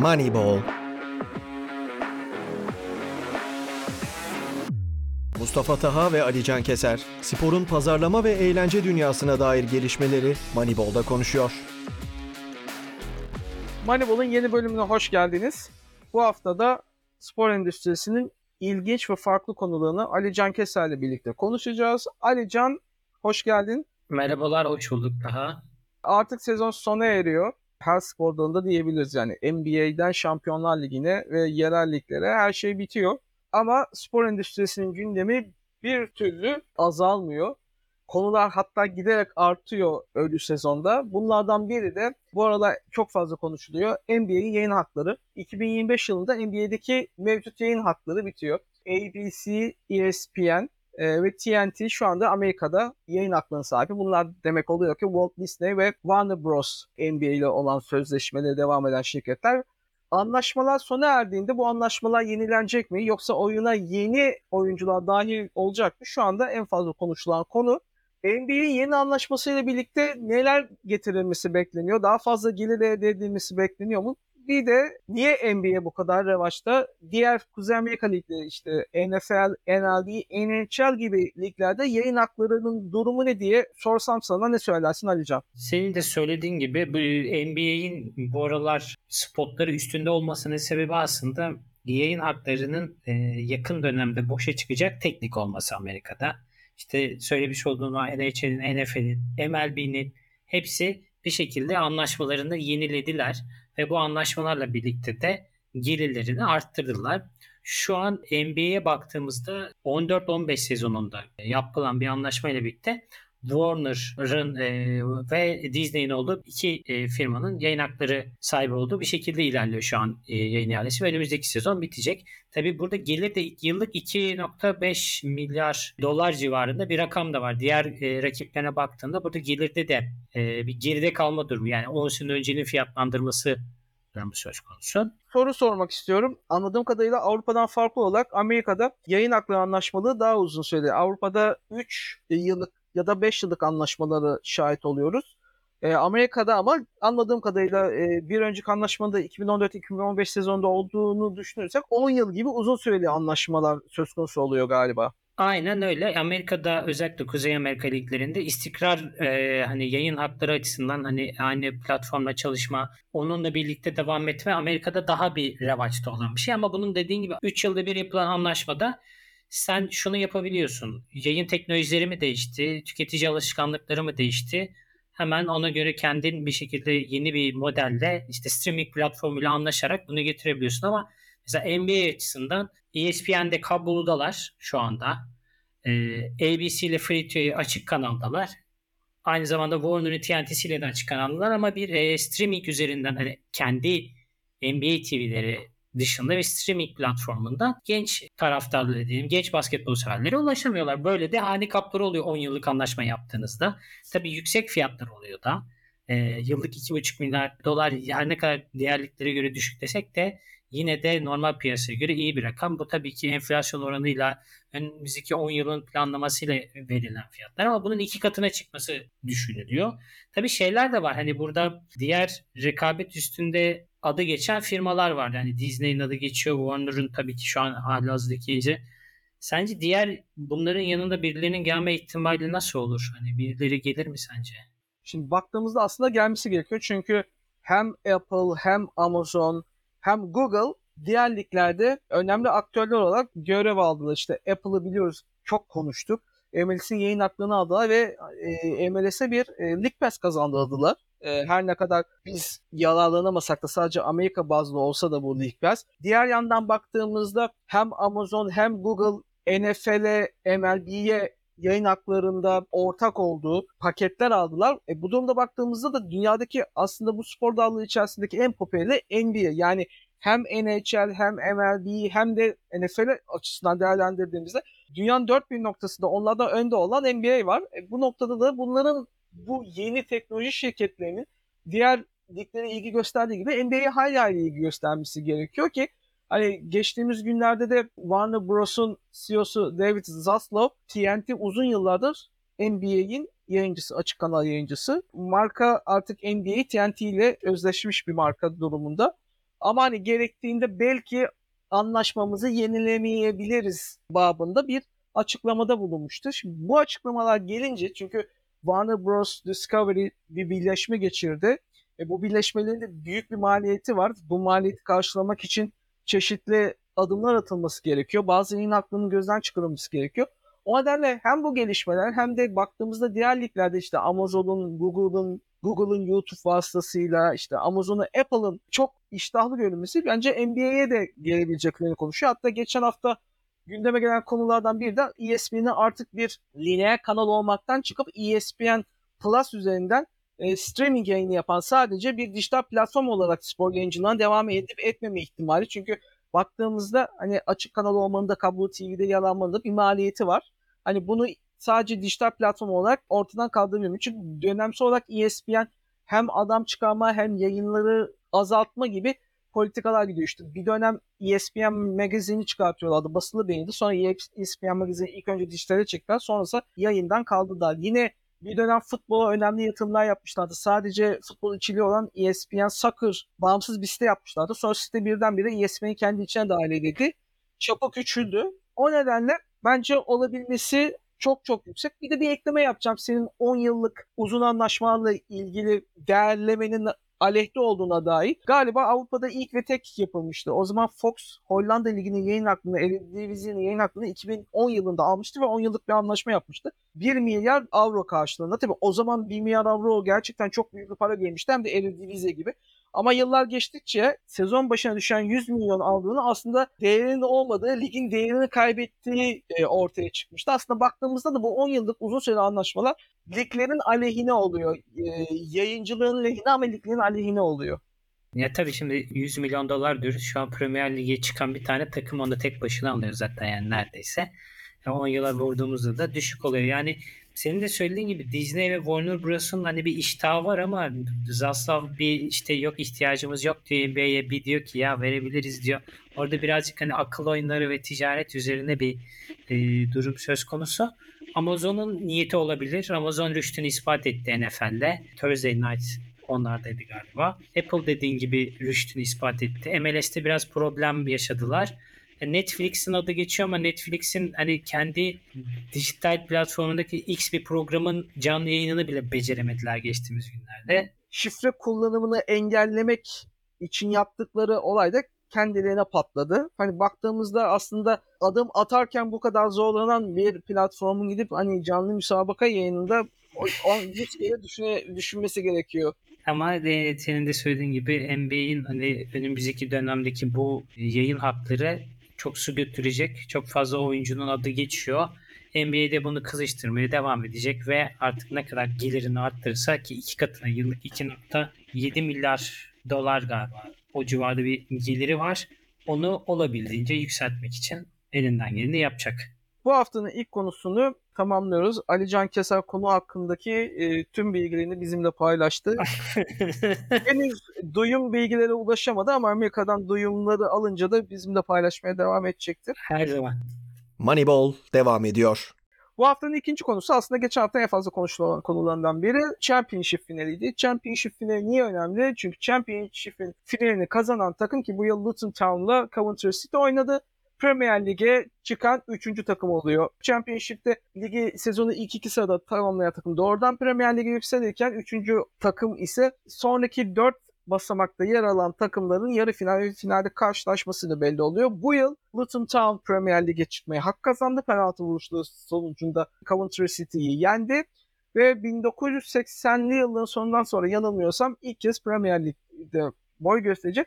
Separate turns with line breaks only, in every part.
Moneyball. Mustafa Taha ve Ali Can Keser, sporun pazarlama ve eğlence dünyasına dair gelişmeleri Moneyball'da konuşuyor.
Moneyball'un yeni bölümüne hoş geldiniz. Bu hafta da spor endüstrisinin ilginç ve farklı konularını Ali Can Keser ile birlikte konuşacağız. Ali Can, hoş geldin.
Merhabalar, hoş bulduk daha.
Artık sezon sona eriyor. Her spor dalında diyebiliriz yani NBA'den Şampiyonlar Ligi'ne ve yerel liglere her şey bitiyor. Ama spor endüstrisinin gündemi bir türlü azalmıyor. Konular hatta giderek artıyor ölü sezonda. Bunlardan biri de bu arada çok fazla konuşuluyor. NBA'in yayın hakları. 2025 yılında NBA'deki mevcut yayın hakları bitiyor. ABC, ESPN e, ve TNT şu anda Amerika'da yayın haklarına sahip. Bunlar demek oluyor ki Walt Disney ve Warner Bros. NBA ile olan sözleşmeleri devam eden şirketler anlaşmalar sona erdiğinde bu anlaşmalar yenilenecek mi yoksa oyuna yeni oyuncular dahil olacak mı? Şu anda en fazla konuşulan konu. NBA'in yeni anlaşmasıyla birlikte neler getirilmesi bekleniyor? Daha fazla gelir elde edilmesi bekleniyor mu? Bir de niye NBA bu kadar revaçta? Diğer Kuzey Amerika ligleri işte NFL, NLD, NHL gibi liglerde yayın haklarının durumu ne diye sorsam sana ne söylersin Alican?
Senin de söylediğin gibi bu NBA'in bu aralar spotları üstünde olmasının sebebi aslında yayın haklarının e, yakın dönemde boşa çıkacak teknik olması Amerika'da. İşte söylemiş olduğum NHL'in, NFL'in, MLB'nin hepsi bir şekilde anlaşmalarını yenilediler ve bu anlaşmalarla birlikte de gelirlerini arttırdılar. Şu an NBA'ye baktığımızda 14-15 sezonunda yapılan bir anlaşma ile birlikte Warner'ın e, ve Disney'in olduğu iki e, firmanın yayın hakları sahibi olduğu bir şekilde ilerliyor şu an e, yayın ihalesi ve önümüzdeki sezon bitecek. Tabi burada gelir de yıllık 2.5 milyar dolar civarında bir rakam da var. Diğer e, rakiplerine baktığında burada gelirde de e, bir geride kalma durumu yani 10 sene öncenin fiyatlandırması durumu söz konusu.
Soru sormak istiyorum. Anladığım kadarıyla Avrupa'dan farklı olarak Amerika'da yayın hakları anlaşmaları daha uzun süreli. Avrupa'da 3 yıllık ya da 5 yıllık anlaşmaları şahit oluyoruz. E, Amerika'da ama anladığım kadarıyla e, bir önceki anlaşmada 2014-2015 sezonunda olduğunu düşünürsek 10 yıl gibi uzun süreli anlaşmalar söz konusu oluyor galiba.
Aynen öyle. Amerika'da özellikle Kuzey Amerika liglerinde istikrar e, hani yayın hakları açısından hani aynı platformla çalışma, onunla birlikte devam etme Amerika'da daha bir revaçta olan bir şey ama bunun dediğin gibi 3 yılda bir yapılan anlaşmada sen şunu yapabiliyorsun. Yayın teknolojileri mi değişti? Tüketici alışkanlıkları mı değişti? Hemen ona göre kendin bir şekilde yeni bir modelle işte streaming platformuyla anlaşarak bunu getirebiliyorsun ama mesela NBA açısından ESPN'de kabloludalar şu anda. Ee, ABC ile Free açık kanaldalar. Aynı zamanda Warner'ın TNT'siyle de açık kanaldalar ama bir e, streaming üzerinden hani kendi NBA TV'leri dışında ve streaming platformunda genç taraftarları dediğim genç basketbol severlere ulaşamıyorlar. Böyle de handikapları oluyor 10 yıllık anlaşma yaptığınızda. Tabii yüksek fiyatlar oluyor da. E, yıllık 2,5 milyar dolar her ne kadar diğerliklere göre düşük desek de yine de normal piyasaya göre iyi bir rakam. Bu tabii ki enflasyon oranıyla önümüzdeki 10 yılın planlamasıyla verilen fiyatlar ama bunun iki katına çıkması düşünülüyor. Tabii şeyler de var. Hani burada diğer rekabet üstünde adı geçen firmalar var. Yani Disney'in adı geçiyor. Warner'ın tabii ki şu an halihazırdaki iyice. Sence diğer bunların yanında birilerinin gelme ihtimali nasıl olur? Hani birileri gelir mi sence?
Şimdi baktığımızda aslında gelmesi gerekiyor. Çünkü hem Apple hem Amazon hem Google diğer liglerde önemli aktörler olarak görev aldılar. İşte Apple'ı biliyoruz çok konuştuk. MLS'in yayın haklarını aldılar ve e, MLS'e bir e, League Pass kazandırdılar. E, her ne kadar biz yararlanamasak da sadece Amerika bazlı olsa da bu League Pass. Diğer yandan baktığımızda hem Amazon hem Google NFL'e, MLB'ye yayın haklarında ortak olduğu paketler aldılar. E, bu durumda baktığımızda da dünyadaki aslında bu spor dalları içerisindeki en popüleri NBA. Yani hem NHL hem MLB hem de NFL açısından değerlendirdiğimizde dünyanın dört bir noktasında onlardan önde olan NBA var. E, bu noktada da bunların bu yeni teknoloji şirketlerinin diğer liglere ilgi gösterdiği gibi NBA'ye hala ilgi göstermesi gerekiyor ki Hani geçtiğimiz günlerde de Warner Bros'un CEO'su David Zaslav TNT uzun yıllardır NBA'in yayıncısı, açık kanal yayıncısı. Marka artık NBA TNT ile özleşmiş bir marka durumunda. Ama hani gerektiğinde belki anlaşmamızı yenilemeyebiliriz babında bir açıklamada bulunmuştu. Şimdi bu açıklamalar gelince çünkü Warner Bros. Discovery bir birleşme geçirdi. E, bu birleşmelerin de büyük bir maliyeti var. Bu maliyeti karşılamak için çeşitli adımlar atılması gerekiyor. Bazı yayın haklarının gözden çıkarılması gerekiyor. O nedenle hem bu gelişmeler hem de baktığımızda diğer liglerde işte Amazon'un, Google'ın, Google'ın YouTube vasıtasıyla işte Amazon'un, Apple'ın çok iştahlı görünmesi bence NBA'ye de gelebileceklerini konuşuyor. Hatta geçen hafta gündeme gelen konulardan biri de ESPN'in artık bir lineer kanal olmaktan çıkıp ESPN Plus üzerinden e, streaming yayını yapan sadece bir dijital platform olarak spor yayıncılığına devam edip etmeme ihtimali. Çünkü baktığımızda hani açık kanal olmanın da kablo TV'de yer almanın da bir maliyeti var. Hani bunu sadece dijital platform olarak ortadan kaldırmıyor. Çünkü dönemsel olarak ESPN hem adam çıkarma hem yayınları azaltma gibi politikalar gidiyor işte. Bir dönem ESPN magazini çıkartıyorlardı. Basılı beyindi. Sonra ESPN magazini ilk önce dijitale çektiler. Sonrası yayından kaldılar. Yine bir dönem futbola önemli yatırımlar yapmışlardı. Sadece futbol içiliği olan ESPN Soccer bağımsız bir site yapmışlardı. Sonra site birdenbire ESPN'i kendi içine dahil edildi. Çapı küçüldü. O nedenle bence olabilmesi çok çok yüksek. Bir de bir ekleme yapacağım. Senin 10 yıllık uzun anlaşmalarla ilgili değerlemenin aleyhte olduğuna dair. Galiba Avrupa'da ilk ve tek yapılmıştı. O zaman Fox Hollanda Ligi'nin yayın hakkını, Eredivisie'nin yayın hakkını 2010 yılında almıştı ve 10 yıllık bir anlaşma yapmıştı. 1 milyar avro karşılığında. Tabii o zaman 1 milyar avro gerçekten çok büyük bir para gelmişti hem de Eredivisie gibi. Ama yıllar geçtikçe sezon başına düşen 100 milyon aldığını aslında değerinin olmadığı, ligin değerini kaybettiği e, ortaya çıkmıştı. Aslında baktığımızda da bu 10 yıllık uzun süreli anlaşmalar liglerin aleyhine oluyor. E, yayıncılığın lehine ama liglerin aleyhine oluyor.
Ya tabii şimdi 100 milyon dolar diyoruz. Şu an Premier Lig'e çıkan bir tane takım onu tek başına alıyor zaten yani neredeyse. Ya 10 yıla vurduğumuzda da düşük oluyor. Yani senin de söylediğin gibi Disney ve Warner Bros'un hani bir iştahı var ama Zaslav bir işte yok ihtiyacımız yok diyor NBA'ye bir diyor ki ya verebiliriz diyor. Orada birazcık hani akıl oyunları ve ticaret üzerine bir e, durum söz konusu. Amazon'un niyeti olabilir. Amazon rüştünü ispat etti NFL'de. Thursday Night onlardaydı galiba. Apple dediğin gibi rüştünü ispat etti. MLS'te biraz problem yaşadılar. Netflix'in adı geçiyor ama Netflix'in hani kendi dijital platformundaki X bir programın canlı yayınını bile beceremediler geçtiğimiz günlerde.
Şifre kullanımını engellemek için yaptıkları olay da kendilerine patladı. Hani baktığımızda aslında adım atarken bu kadar zorlanan bir platformun gidip hani canlı müsabaka yayınında o, o kere düşüne, düşünmesi gerekiyor.
Ama de, senin de söylediğin gibi NBA'in hani önümüzdeki dönemdeki bu yayın hakları çok su götürecek. Çok fazla oyuncunun adı geçiyor. NBA'de bunu kızıştırmaya devam edecek ve artık ne kadar gelirini arttırırsa ki iki katına yıllık 2.7 milyar dolar galiba o civarda bir geliri var. Onu olabildiğince yükseltmek için elinden geleni yapacak.
Bu haftanın ilk konusunu tamamlıyoruz. Ali Can Keser konu hakkındaki e, tüm bilgilerini bizimle paylaştı. Henüz duyum bilgilere ulaşamadı ama Amerika'dan duyumları alınca da bizimle paylaşmaya devam edecektir.
Her zaman.
Moneyball devam ediyor.
Bu haftanın ikinci konusu aslında geçen hafta en fazla konuşulan konulardan biri Championship finaliydi. Championship finali niye önemli? Çünkü Championship'in finalini kazanan takım ki bu yıl Luton Town'la Coventry City oynadı. Premier Lig'e çıkan 3. takım oluyor. Championship'te ligi sezonu ilk iki sırada tamamlayan takım doğrudan Premier Lig'e yükselirken 3. takım ise sonraki 4 basamakta yer alan takımların yarı final ve finalde karşılaşmasıyla belli oluyor. Bu yıl Luton Town Premier Lig'e çıkmaya hak kazandı. Penaltı vuruşları sonucunda Coventry City'yi yendi. Ve 1980'li yılların sonundan sonra yanılmıyorsam ilk kez Premier Lig'de boy gösterecek.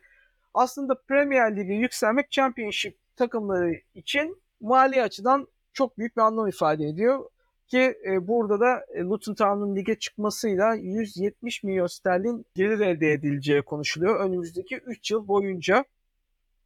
Aslında Premier Lig'e yükselmek Championship takımları için mali açıdan çok büyük bir anlam ifade ediyor. Ki e, burada da e, Luton Town'un lige çıkmasıyla 170 milyon sterlin gelir elde edileceği konuşuluyor. Önümüzdeki 3 yıl boyunca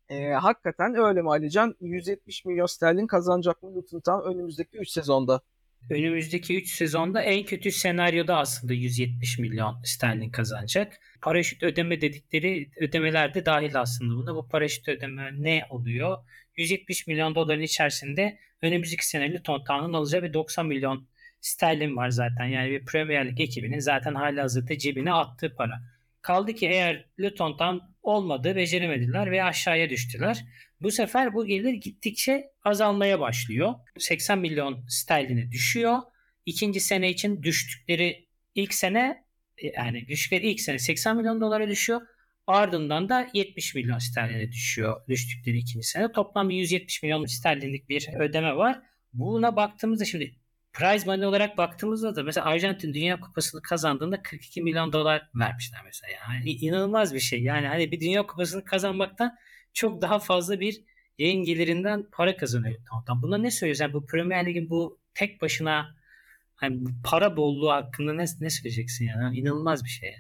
e, hakikaten öyle mi Alican? 170 milyon sterlin kazanacak mı Luton Town önümüzdeki 3 sezonda?
Önümüzdeki 3 sezonda en kötü senaryoda aslında 170 milyon sterlin kazanacak. Paraşüt ödeme dedikleri ödemeler de dahil aslında buna. Bu paraşüt ödeme ne oluyor? 170 milyon doların içerisinde önümüzdeki sene Luton alacağı bir 90 milyon sterlin var zaten. Yani bir Premier Lig ekibinin zaten hali hazırda cebine attığı para. Kaldı ki eğer Luton olmadı, beceremediler ve aşağıya düştüler. Bu sefer bu gelir gittikçe azalmaya başlıyor. 80 milyon sterline düşüyor. İkinci sene için düştükleri ilk sene yani düştükleri ilk sene 80 milyon dolara düşüyor. Ardından da 70 milyon sterline düşüyor düştükleri ikinci sene. Toplam bir 170 milyon sterlinlik bir ödeme var. Buna baktığımızda şimdi prize money olarak baktığımızda da mesela Arjantin Dünya Kupası'nı kazandığında 42 milyon dolar vermişler mesela. Yani inanılmaz bir şey. Yani hani bir Dünya Kupası'nı kazanmaktan çok daha fazla bir yayın gelirinden para kazanıyor. Tamam, buna ne söylüyorsun? Yani bu Premier Lig'in bu tek başına hani para bolluğu hakkında ne, ne söyleyeceksin yani? İnanılmaz bir şey.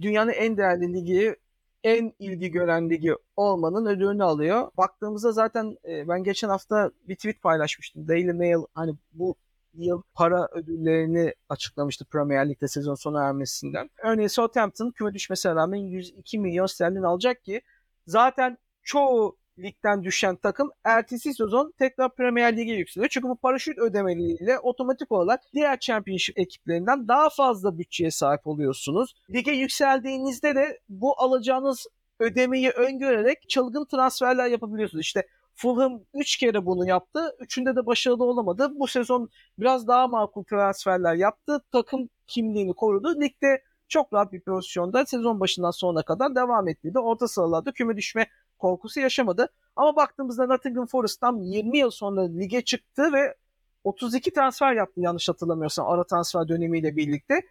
Dünyanın en değerli ligi, en ilgi gören ligi olmanın ödülünü alıyor. Baktığımızda zaten e, ben geçen hafta bir tweet paylaşmıştım. Daily Mail hani bu yıl para ödüllerini açıklamıştı Premier Lig'de sezon sona ermesinden. Örneğin Southampton küme düşmesine rağmen 102 milyon sterlin alacak ki zaten çoğu ligden düşen takım ertesi sezon tekrar Premier Lig'e yükseliyor. Çünkü bu paraşüt ödemeleriyle otomatik olarak diğer Championship ekiplerinden daha fazla bütçeye sahip oluyorsunuz. Lige yükseldiğinizde de bu alacağınız ödemeyi öngörerek çılgın transferler yapabiliyorsunuz. İşte Fulham 3 kere bunu yaptı. Üçünde de başarılı olamadı. Bu sezon biraz daha makul transferler yaptı. Takım kimliğini korudu. Ligde çok rahat bir pozisyonda sezon başından sonuna kadar devam ettiydi. Orta sıralarda küme düşme korkusu yaşamadı. Ama baktığımızda Nottingham Forest tam 20 yıl sonra lige çıktı ve 32 transfer yaptı yanlış hatırlamıyorsam ara transfer dönemiyle birlikte.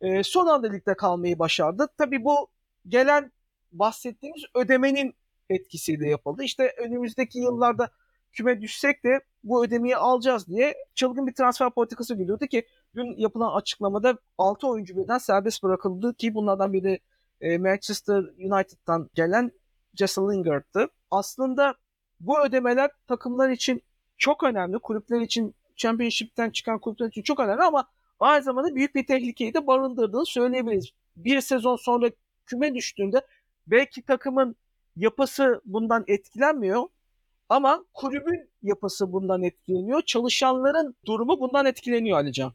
Ee, son anda ligde kalmayı başardı. Tabii bu gelen bahsettiğimiz ödemenin etkisiyle yapıldı. İşte önümüzdeki yıllarda küme düşsek de bu ödemeyi alacağız diye çılgın bir transfer politikası geliyordu ki dün yapılan açıklamada 6 oyuncu birden serbest bırakıldı ki bunlardan biri e, Manchester United'dan gelen Jesse Lingard'tı. Aslında bu ödemeler takımlar için çok önemli. Kulüpler için Championship'ten çıkan kulüpler için çok önemli ama aynı zamanda büyük bir tehlikeyi de barındırdığını söyleyebiliriz. Bir sezon sonra küme düştüğünde belki takımın yapısı bundan etkilenmiyor ama kulübün yapısı bundan etkileniyor. Çalışanların durumu bundan etkileniyor Alican.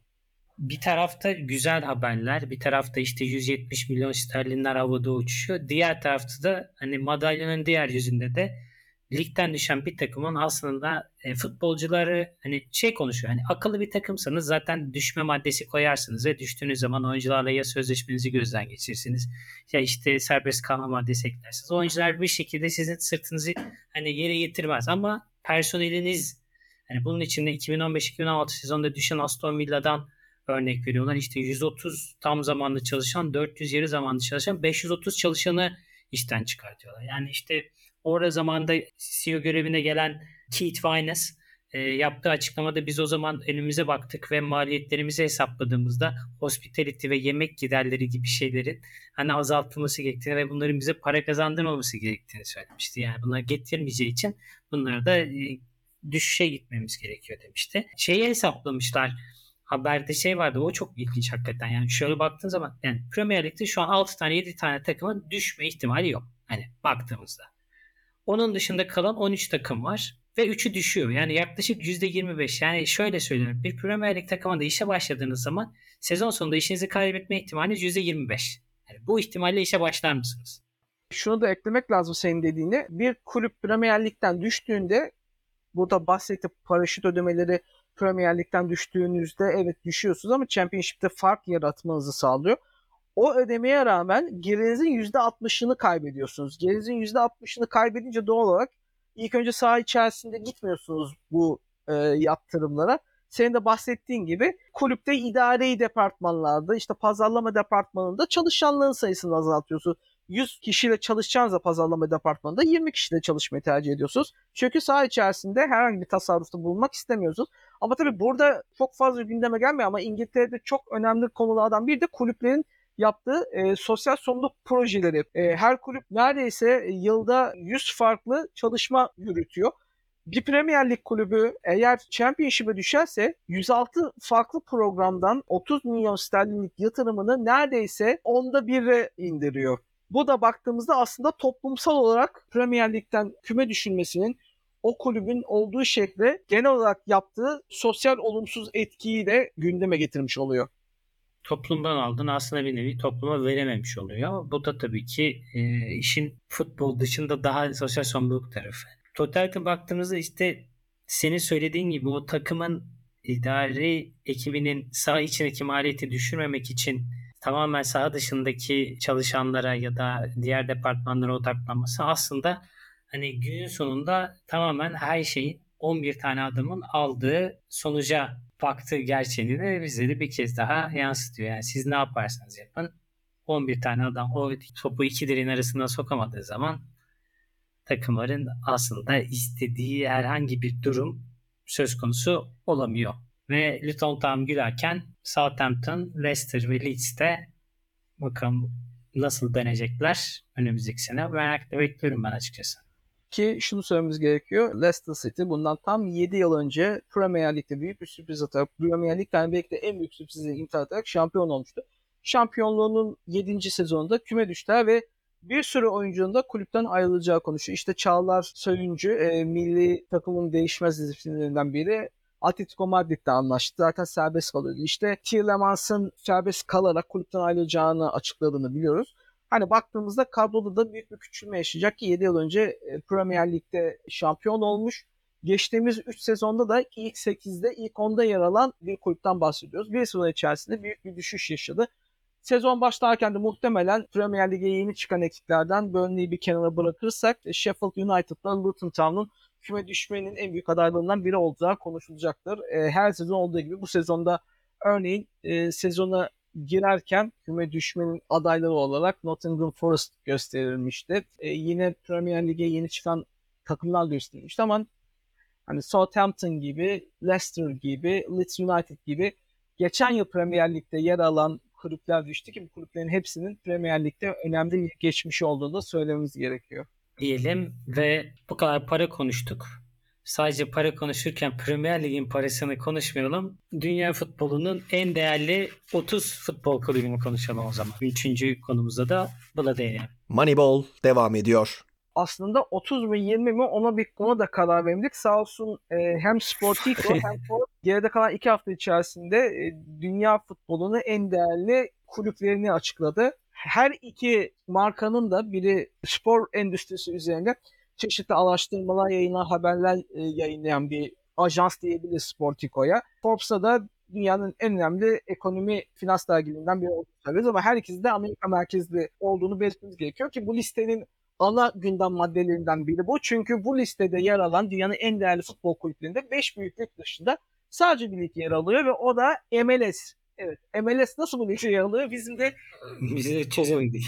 Bir tarafta güzel haberler, bir tarafta işte 170 milyon sterlinler havada uçuşuyor. Diğer tarafta da hani madalyonun diğer yüzünde de ligden düşen bir takımın aslında e, futbolcuları hani şey konuşuyor. Hani akıllı bir takımsanız zaten düşme maddesi koyarsınız ve düştüğünüz zaman oyuncularla ya sözleşmenizi gözden geçirirsiniz ya işte serbest kalma maddesi eklersiniz. Oyuncular bir şekilde sizin sırtınızı hani yere getirmez ama personeliniz hani bunun içinde 2015-2016 sezonunda düşen Aston Villa'dan örnek veriyorlar. İşte 130 tam zamanlı çalışan, 400 yarı zamanlı çalışan, 530 çalışanı işten çıkartıyorlar. Yani işte orada zamanda CEO görevine gelen Keith Vines e, yaptığı açıklamada biz o zaman elimize baktık ve maliyetlerimizi hesapladığımızda hospitality ve yemek giderleri gibi şeylerin hani azaltılması gerektiğini ve bunların bize para kazandırmaması gerektiğini söylemişti. Yani bunları getirmeyeceği için bunları da e, düşüşe gitmemiz gerekiyor demişti. Şeyi hesaplamışlar haberde şey vardı o çok ilginç hakikaten. Yani şöyle baktığın zaman yani Premier Lig'de şu an 6 tane 7 tane takımın düşme ihtimali yok. Hani baktığımızda. Onun dışında kalan 13 takım var ve 3'ü düşüyor. Yani yaklaşık %25. Yani şöyle söylüyorum. Bir Premier Lig takımında işe başladığınız zaman sezon sonunda işinizi kaybetme ihtimaliniz %25. Yani bu ihtimalle işe başlar mısınız?
Şunu da eklemek lazım senin dediğine. Bir kulüp Premier Lig'den düştüğünde burada bahsettiğim paraşüt ödemeleri Premier Lig'den düştüğünüzde evet düşüyorsunuz ama Championship'te fark yaratmanızı sağlıyor. O ödemeye rağmen gerinizin %60'ını kaybediyorsunuz. Gerinizin %60'ını kaybedince doğal olarak ilk önce saha içerisinde gitmiyorsunuz bu e, yaptırımlara. Senin de bahsettiğin gibi kulüpte idari departmanlarda işte pazarlama departmanında çalışanların sayısını azaltıyorsun. 100 kişiyle çalışacağınızda pazarlama departmanında 20 kişiyle çalışmayı tercih ediyorsunuz. Çünkü saha içerisinde herhangi bir tasarrufta bulunmak istemiyorsunuz. Ama tabii burada çok fazla gündeme gelmiyor ama İngiltere'de çok önemli konulardan biri de kulüplerin yaptığı e, sosyal sorumluluk projeleri. E, her kulüp neredeyse yılda 100 farklı çalışma yürütüyor. Bir Premier Lig kulübü eğer Championship'e düşerse 106 farklı programdan 30 milyon sterlinlik yatırımını neredeyse onda bire indiriyor. Bu da baktığımızda aslında toplumsal olarak Premier Lig'den küme düşülmesinin o kulübün olduğu şekle genel olarak yaptığı sosyal olumsuz etkiyi de gündeme getirmiş oluyor.
Toplumdan aldığın aslında bir nevi topluma verememiş oluyor. Bu da tabii ki e, işin futbol dışında daha sosyal sorumluluk tarafı. Totalde baktığımızda işte senin söylediğin gibi o takımın idari ekibinin saha içindeki maliyeti düşürmemek için tamamen saha dışındaki çalışanlara ya da diğer departmanlara odaklanması aslında hani günün sonunda tamamen her şeyin 11 tane adamın aldığı sonuca baktığı gerçeğini de bize de bir kez daha yansıtıyor. Yani siz ne yaparsanız yapın 11 tane adam o topu iki direğin arasına sokamadığı zaman takımların aslında istediği herhangi bir durum söz konusu olamıyor. Ve Luton tam gülerken Southampton, Leicester ve Leeds'te bakalım nasıl dönecekler önümüzdeki sene merakla bekliyorum ben açıkçası.
Ki şunu söylememiz gerekiyor. Leicester City bundan tam 7 yıl önce Premier Lig'de büyük bir sürpriz atarak Premier Lig'den belki de en büyük sürprizi imza atarak şampiyon olmuştu. Şampiyonluğunun 7. sezonunda küme düştüler ve bir sürü oyuncunun da kulüpten ayrılacağı konuşuyor. İşte Çağlar Söyüncü e, milli takımın değişmez isimlerinden biri. Atletico Madrid'de anlaştı. Zaten serbest kalıyordu. İşte Tielemans serbest kalarak kulüpten ayrılacağını açıkladığını biliyoruz. Hani baktığımızda kadroda da büyük bir küçülme yaşayacak ki 7 yıl önce e, Premier Lig'de şampiyon olmuş. Geçtiğimiz 3 sezonda da ilk 8'de ilk 10'da yer alan bir kulüpten bahsediyoruz. Bir sezon içerisinde büyük bir düşüş yaşadı. Sezon başlarken de muhtemelen Premier Lig'e yeni çıkan ekiplerden Burnley'i bir kenara bırakırsak e, Sheffield United'la Luton Town'un küme düşmenin en büyük adaylarından biri olacağı konuşulacaktır. E, her sezon olduğu gibi bu sezonda örneğin sezona girerken küme düşmenin adayları olarak Nottingham Forest gösterilmişti. E, yine Premier Lig'e yeni çıkan takımlar gösterilmişti ama hani Southampton gibi, Leicester gibi, Leeds United gibi geçen yıl Premier Lig'de yer alan kulüpler düştü ki bu kulüplerin hepsinin Premier Lig'de önemli bir geçmişi olduğunu da söylememiz gerekiyor.
Diyelim ve bu kadar para konuştuk. Sadece para konuşurken Premier Lig'in parasını konuşmayalım. Dünya futbolunun en değerli 30 futbol kulübünü konuşalım o zaman. Üçüncü konumuzda da buna değinelim.
Moneyball devam ediyor.
Aslında 30 mu 20 mi ona bir ona da karar vermedik. Sağ olsun e, hem Sportico hem Ford geride kalan iki hafta içerisinde e, dünya futbolunun en değerli kulüplerini açıkladı. Her iki markanın da biri spor endüstrisi üzerinde çeşitli araştırmalar, yayınlar, haberler e, yayınlayan bir ajans diyebiliriz Sportico'ya. Forbes'a da dünyanın en önemli ekonomi finans dergilerinden biri olduğunu söylüyoruz ama her ikisi de Amerika merkezli olduğunu belirtmemiz gerekiyor ki bu listenin ana gündem maddelerinden biri bu. Çünkü bu listede yer alan dünyanın en değerli futbol kulüplerinde 5 büyüklük dışında sadece bir lig yer alıyor ve o da MLS. Evet, MLS nasıl bu ligde yer alıyor? Bizim de
Bizi de çözemedik.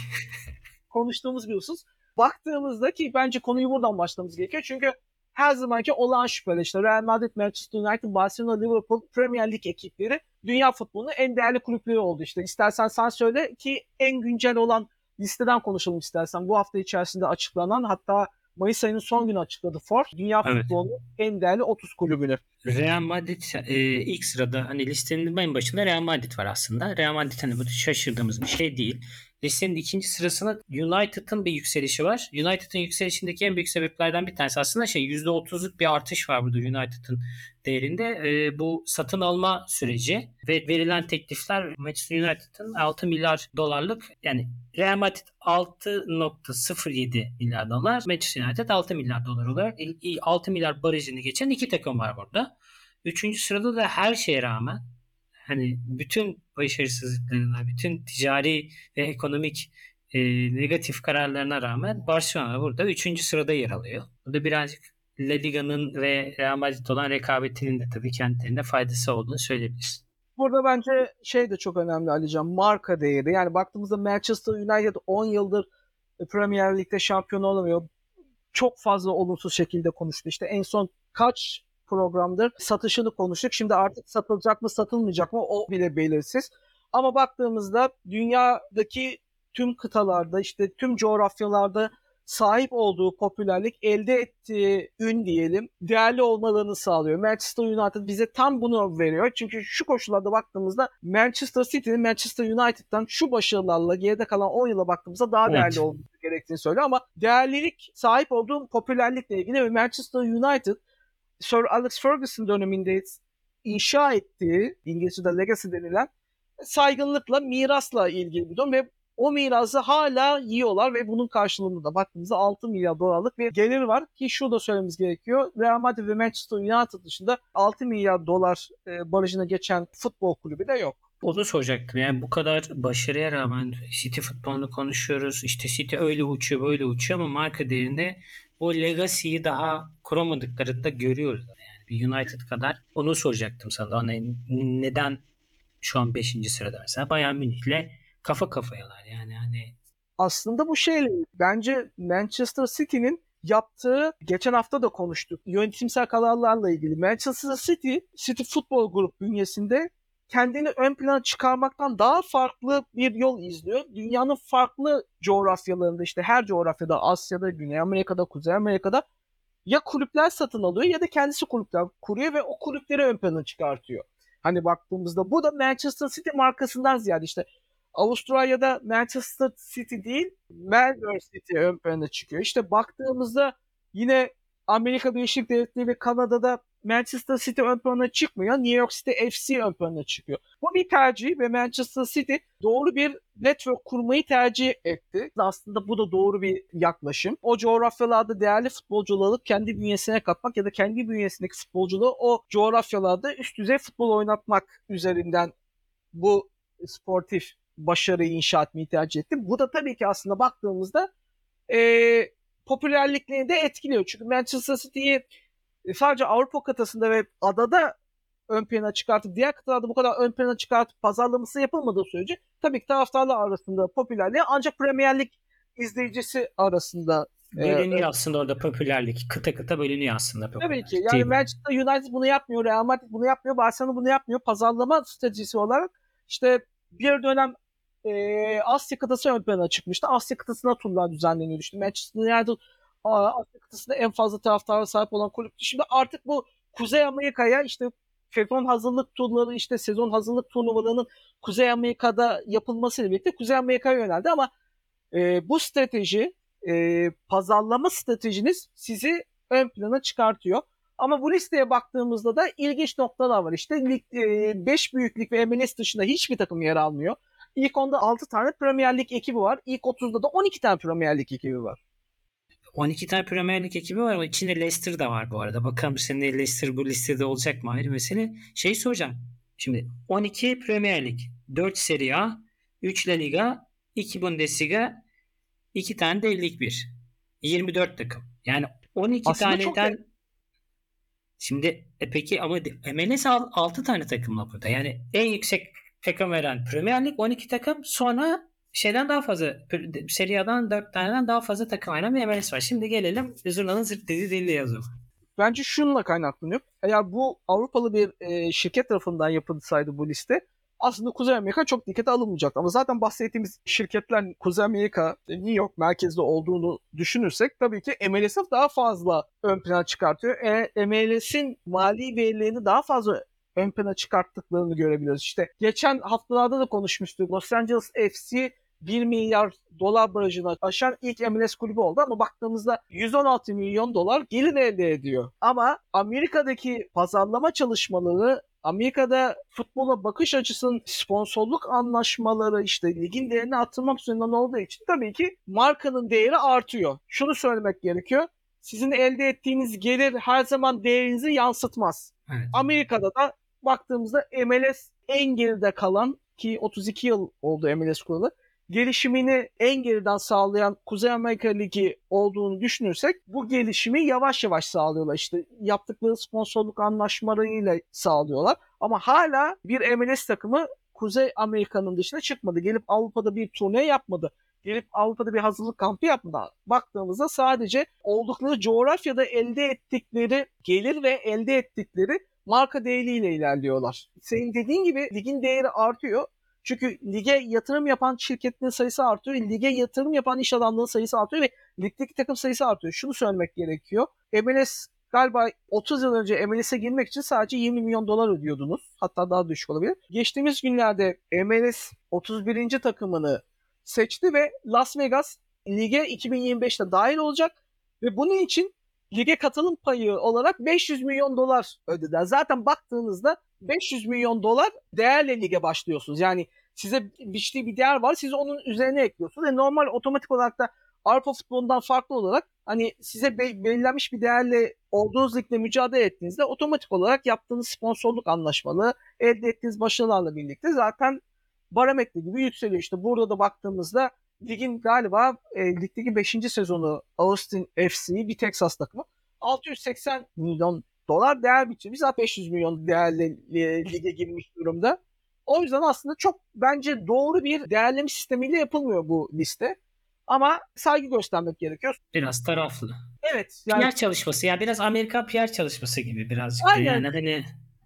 konuştuğumuz bir husus. Baktığımızda ki bence konuyu buradan başlamamız gerekiyor. Çünkü her zamanki olağan şüpheli işte Real Madrid, Manchester United, Barcelona, Liverpool, Premier Lig ekipleri dünya futbolunun en değerli kulüpleri oldu işte. İstersen sen söyle ki en güncel olan listeden konuşalım istersen. Bu hafta içerisinde açıklanan hatta Mayıs ayının son günü açıkladı Ford. Dünya
Evet.
futbolunun en değerli 30 kulübünü.
Real Madrid e, ilk sırada hani listenin en başında Real Madrid var aslında. Real Madrid hani bu şaşırdığımız bir şey değil. Listenin ikinci sırasına United'ın bir yükselişi var. United'ın yükselişindeki en büyük sebeplerden bir tanesi aslında şey %30'luk bir artış var burada United'ın değerinde. E, bu satın alma süreci ve verilen teklifler Manchester United'ın 6 milyar dolarlık yani Real Madrid 6.07 milyar dolar, Manchester United 6 milyar dolar olarak 6 milyar barajını geçen iki takım var burada. Üçüncü sırada da her şeye rağmen hani bütün başarısızlıklarına, bütün ticari ve ekonomik e, negatif kararlarına rağmen Barcelona burada üçüncü sırada yer alıyor. Bu da birazcık La Liga'nın ve Real Madrid olan rekabetinin de tabii kendilerine faydası olduğunu söyleyebiliriz.
Burada bence şey de çok önemli Alican. Marka değeri. Yani baktığımızda Manchester United 10 yıldır Premier Lig'de şampiyon olamıyor. Çok fazla olumsuz şekilde konuştu. İşte en son kaç programdır satışını konuştuk. Şimdi artık satılacak mı satılmayacak mı o bile belirsiz. Ama baktığımızda dünyadaki tüm kıtalarda işte tüm coğrafyalarda sahip olduğu popülerlik elde ettiği ün diyelim değerli olmalarını sağlıyor. Manchester United bize tam bunu veriyor. Çünkü şu koşullarda baktığımızda Manchester City'nin Manchester United'dan şu başarılarla geride kalan 10 yıla baktığımızda daha
Evet.
değerli olması gerektiğini söylüyor ama değerlilik sahip olduğu popülerlikle ilgili ve Manchester United Sir Alex Ferguson döneminde inşa ettiği İngilizce'de legacy denilen saygınlıkla, mirasla ilgili bir durum ve o mirası hala yiyorlar ve bunun karşılığında da baktığımızda 6 milyar dolarlık bir gelir var ki şurada söylememiz gerekiyor. Real Madrid ve Manchester United dışında 6 milyar dolar e, barajına geçen futbol kulübü de yok.
Onu soracaktım. Yani bu kadar başarıya rağmen City futbolunu konuşuyoruz. İşte City öyle uçuyor böyle uçuyor ama marka değerinde o legacy'yi daha kuramadıkları da görüyoruz. Yani United kadar. Onu soracaktım sana. Hani neden şu an 5. sırada mesela Bayern Münih'le kafa kafayalar yani hani
aslında bu şeyle bence Manchester City'nin yaptığı geçen hafta da konuştuk. Yönetimsel kararlarla ilgili. Manchester City, City Futbol Grup bünyesinde kendini ön plana çıkarmaktan daha farklı bir yol izliyor. Dünyanın farklı coğrafyalarında işte her coğrafyada Asya'da, Güney Amerika'da, Kuzey Amerika'da ya kulüpler satın alıyor ya da kendisi kulüpler kuruyor ve o kulüpleri ön plana çıkartıyor. Hani baktığımızda bu da Manchester City markasından ziyade işte Avustralya'da Manchester City değil Melbourne City ön plana çıkıyor. İşte baktığımızda yine Amerika Birleşik Devletleri ve Kanada'da Manchester City ön plana çıkmıyor. New York City FC ön plana çıkıyor. Bu bir tercih ve Manchester City doğru bir network kurmayı tercih etti. Aslında bu da doğru bir yaklaşım. O coğrafyalarda değerli futbolcuları alıp kendi bünyesine katmak ya da kendi bünyesindeki futbolcuları o coğrafyalarda üst düzey futbol oynatmak üzerinden bu sportif başarıyı inşa etmeyi tercih etti. Bu da tabii ki aslında baktığımızda e, popülerliklerini de etkiliyor. Çünkü Manchester City'yi sadece Avrupa kıtasında ve adada ön plana çıkartıp diğer kıtalarda bu kadar ön plana çıkartıp pazarlaması yapılmadığı sürece tabii ki taraftarlar arasında popülerliği ancak Premier Lig izleyicisi arasında
bölünüyor
e,
aslında orada popülerlik. Kıta kıta bölünüyor aslında
Tabii
popülerlik.
ki. Yani? Manchester United bunu yapmıyor, Real Madrid bunu yapmıyor, Barcelona bunu yapmıyor. Pazarlama stratejisi olarak işte bir dönem e, Asya kıtası ön plana çıkmıştı. Asya kıtasına turlar düzenleniyordu. İşte Manchester United Asya kıtasında en fazla taraftara sahip olan kulüptü. Şimdi artık bu Kuzey Amerika'ya işte sezon hazırlık turları işte sezon hazırlık turnuvalarının Kuzey Amerika'da yapılmasıyla birlikte Kuzey Amerika'ya yöneldi ama e, bu strateji e, pazarlama stratejiniz sizi ön plana çıkartıyor. Ama bu listeye baktığımızda da ilginç noktalar var. İşte 5 büyüklük ve MLS dışında hiçbir takım yer almıyor. İlk onda 6 tane Premier Lig ekibi var. İlk 30'da da 12 tane Premier Lig ekibi var.
12 tane Premier Lig ekibi var ama içinde Leicester da var bu arada. Bakalım senin Leicester bu listede olacak mı ayrı mesele. Şey soracağım. Şimdi 12 Premier Lig, 4 Serie A, 3 La Liga, 2 Bundesliga, 2 tane de Lig 1. 24 takım. Yani 12
Aslında çok
taneden Şimdi e peki ama MLS 6 tane takımla burada. Yani en yüksek takım veren Premier Lig 12 takım sonra şeyden daha fazla Serie A'dan 4 taneden daha fazla takım veren bir MLS var. Şimdi gelelim Zurna'nın zırt dediği deli yazımı.
Bence şununla kaynaklanıyor. Eğer bu Avrupalı bir e, şirket tarafından yapılsaydı bu liste aslında Kuzey Amerika çok dikkate alınmayacak. Ama zaten bahsettiğimiz şirketler Kuzey Amerika, New York merkezde olduğunu düşünürsek tabii ki MLS'i daha fazla ön plana çıkartıyor. E, MLS'in mali verilerini daha fazla ön plana çıkarttıklarını görebiliyoruz. İşte geçen haftalarda da konuşmuştuk. Los Angeles FC 1 milyar dolar barajını aşan ilk MLS kulübü oldu ama baktığımızda 116 milyon dolar gelir elde ediyor. Ama Amerika'daki pazarlama çalışmaları Amerika'da futbola bakış açısının sponsorluk anlaşmaları işte ligin değerini arttırmak üzerinden olduğu için tabii ki markanın değeri artıyor. Şunu söylemek gerekiyor. Sizin elde ettiğiniz gelir her zaman değerinizi yansıtmaz.
Evet.
Amerika'da da baktığımızda MLS en geride kalan ki 32 yıl oldu MLS kuralı gelişimini en geriden sağlayan Kuzey Amerika Ligi olduğunu düşünürsek bu gelişimi yavaş yavaş sağlıyorlar. İşte yaptıkları sponsorluk anlaşmalarıyla sağlıyorlar. Ama hala bir MLS takımı Kuzey Amerika'nın dışına çıkmadı. Gelip Avrupa'da bir turne yapmadı. Gelip Avrupa'da bir hazırlık kampı yapmadı. Baktığımızda sadece oldukları coğrafyada elde ettikleri gelir ve elde ettikleri marka değeriyle ilerliyorlar. Senin dediğin gibi ligin değeri artıyor. Çünkü lige yatırım yapan şirketlerin sayısı artıyor. Lige yatırım yapan iş adamlarının sayısı artıyor ve ligdeki takım sayısı artıyor. Şunu söylemek gerekiyor. MLS galiba 30 yıl önce MLS'e girmek için sadece 20 milyon dolar ödüyordunuz. Hatta daha düşük olabilir. Geçtiğimiz günlerde MLS 31. takımını seçti ve Las Vegas lige 2025'te dahil olacak ve bunun için lige katılım payı olarak 500 milyon dolar ödediler. Zaten baktığınızda 500 milyon dolar değerle lige başlıyorsunuz. Yani size biçtiği bir değer var. Siz onun üzerine ekliyorsunuz. E normal otomatik olarak da Avrupa futbolundan farklı olarak hani size be- belirlenmiş bir değerle olduğunuz ligle mücadele ettiğinizde otomatik olarak yaptığınız sponsorluk anlaşmalı, elde ettiğiniz başarılarla birlikte zaten barometre gibi yükseliyor. İşte burada da baktığımızda ligin galiba e, ligdeki 5. sezonu Austin FC bir Texas takımı 680 milyon dolar değer biçimi. Zaten 500 milyon değerli e, lige girmiş durumda. O yüzden aslında çok bence doğru bir değerleme sistemiyle yapılmıyor bu liste. Ama saygı göstermek gerekiyor.
Biraz taraflı.
Evet yani
PR çalışması ya biraz Amerika PR çalışması gibi birazcık.
Aynen.
Yani hani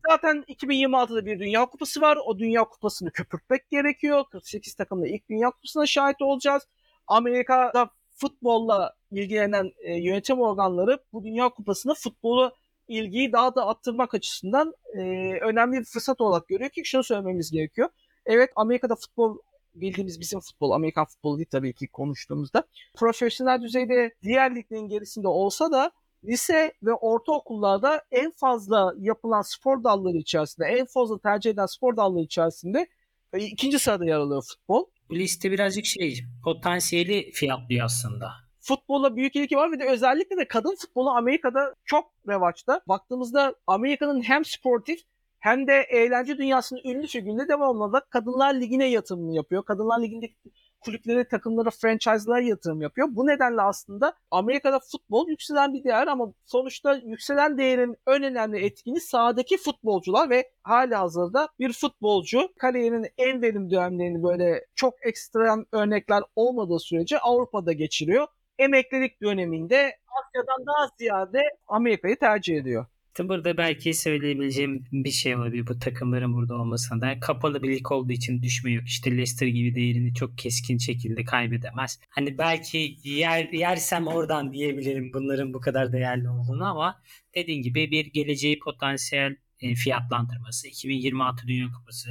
zaten 2026'da bir Dünya Kupası var. O Dünya Kupası'nı köpürtmek gerekiyor. 48 takımla ilk Dünya Kupası'na şahit olacağız. Amerika'da futbolla ilgilenen e, yönetim organları bu Dünya Kupası'nı futbolu ilgiyi daha da arttırmak açısından e, önemli bir fırsat olarak görüyor ki şunu söylememiz gerekiyor. Evet Amerika'da futbol bildiğimiz bizim futbol, Amerikan futbolu değil tabii ki konuştuğumuzda. Profesyonel düzeyde diğer liglerin gerisinde olsa da lise ve ortaokullarda en fazla yapılan spor dalları içerisinde, en fazla tercih edilen spor dalları içerisinde e, ikinci sırada yer alıyor futbol.
liste birazcık şey potansiyeli fiyatlıyor aslında.
Futbola büyük ilgi var ve de özellikle de kadın futbolu Amerika'da çok revaçta. Baktığımızda Amerika'nın hem sportif hem de eğlence dünyasının ünlü figürüne devamlı olarak Kadınlar Ligi'ne yatırım yapıyor. Kadınlar Ligi'ndeki kulüplere, takımlara, franchise'lara yatırım yapıyor. Bu nedenle aslında Amerika'da futbol yükselen bir değer ama sonuçta yükselen değerin en önemli etkini sahadaki futbolcular ve hali hazırda bir futbolcu kariyerinin en verimli dönemlerini böyle çok ekstrem örnekler olmadığı sürece Avrupa'da geçiriyor. Emeklilik döneminde Asya'dan daha ziyade Amerika'yı tercih ediyor.
Burada belki söyleyebileceğim bir şey olabilir bu takımların burada olmasına da. Kapalı bir lig olduğu için düşme yok. İşte Leicester gibi değerini çok keskin şekilde kaybedemez. Hani belki yer, yersem oradan diyebilirim bunların bu kadar değerli olduğunu ama dediğin gibi bir geleceği potansiyel e, fiyatlandırması. 2026 Dünya Kupası.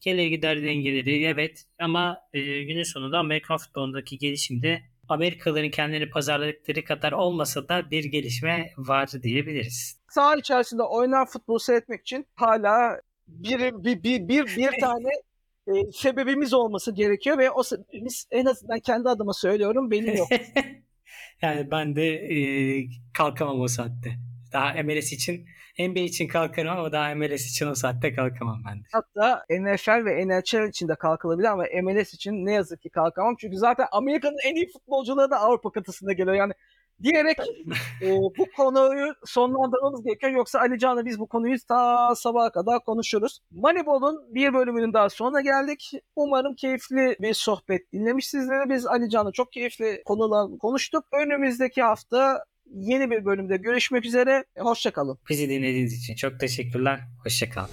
Gelir gider dengeleri evet ama e, günün sonunda Amerikan futbolundaki gelişimde Amerikalıların kendilerini pazarladıkları kadar olmasa da bir gelişme var diyebiliriz.
Saha içerisinde oynanan futbolu seyretmek için hala bir bir bir bir, bir tane e, sebebimiz olması gerekiyor ve o sebebimiz en azından kendi adıma söylüyorum benim yok.
yani ben de e, kalkamam o saatte. Daha MLS için NBA için kalkarım ama daha MLS için o saatte kalkamam ben de.
Hatta NFL ve NHL için de kalkılabilir ama MLS için ne yazık ki kalkamam. Çünkü zaten Amerika'nın en iyi futbolcuları da Avrupa kıtasında geliyor. Yani diyerek e, bu konuyu sonlandırmamız gerekiyor. Yoksa Ali Can'la biz bu konuyu ta sabaha kadar konuşuruz. Moneyball'un bir bölümünün daha sonuna geldik. Umarım keyifli bir sohbet dinlemişsinizdir. Biz Ali Can'la çok keyifli konular konuştuk. Önümüzdeki hafta yeni bir bölümde görüşmek üzere. Hoşçakalın.
Bizi dinlediğiniz için çok teşekkürler. Hoşçakalın.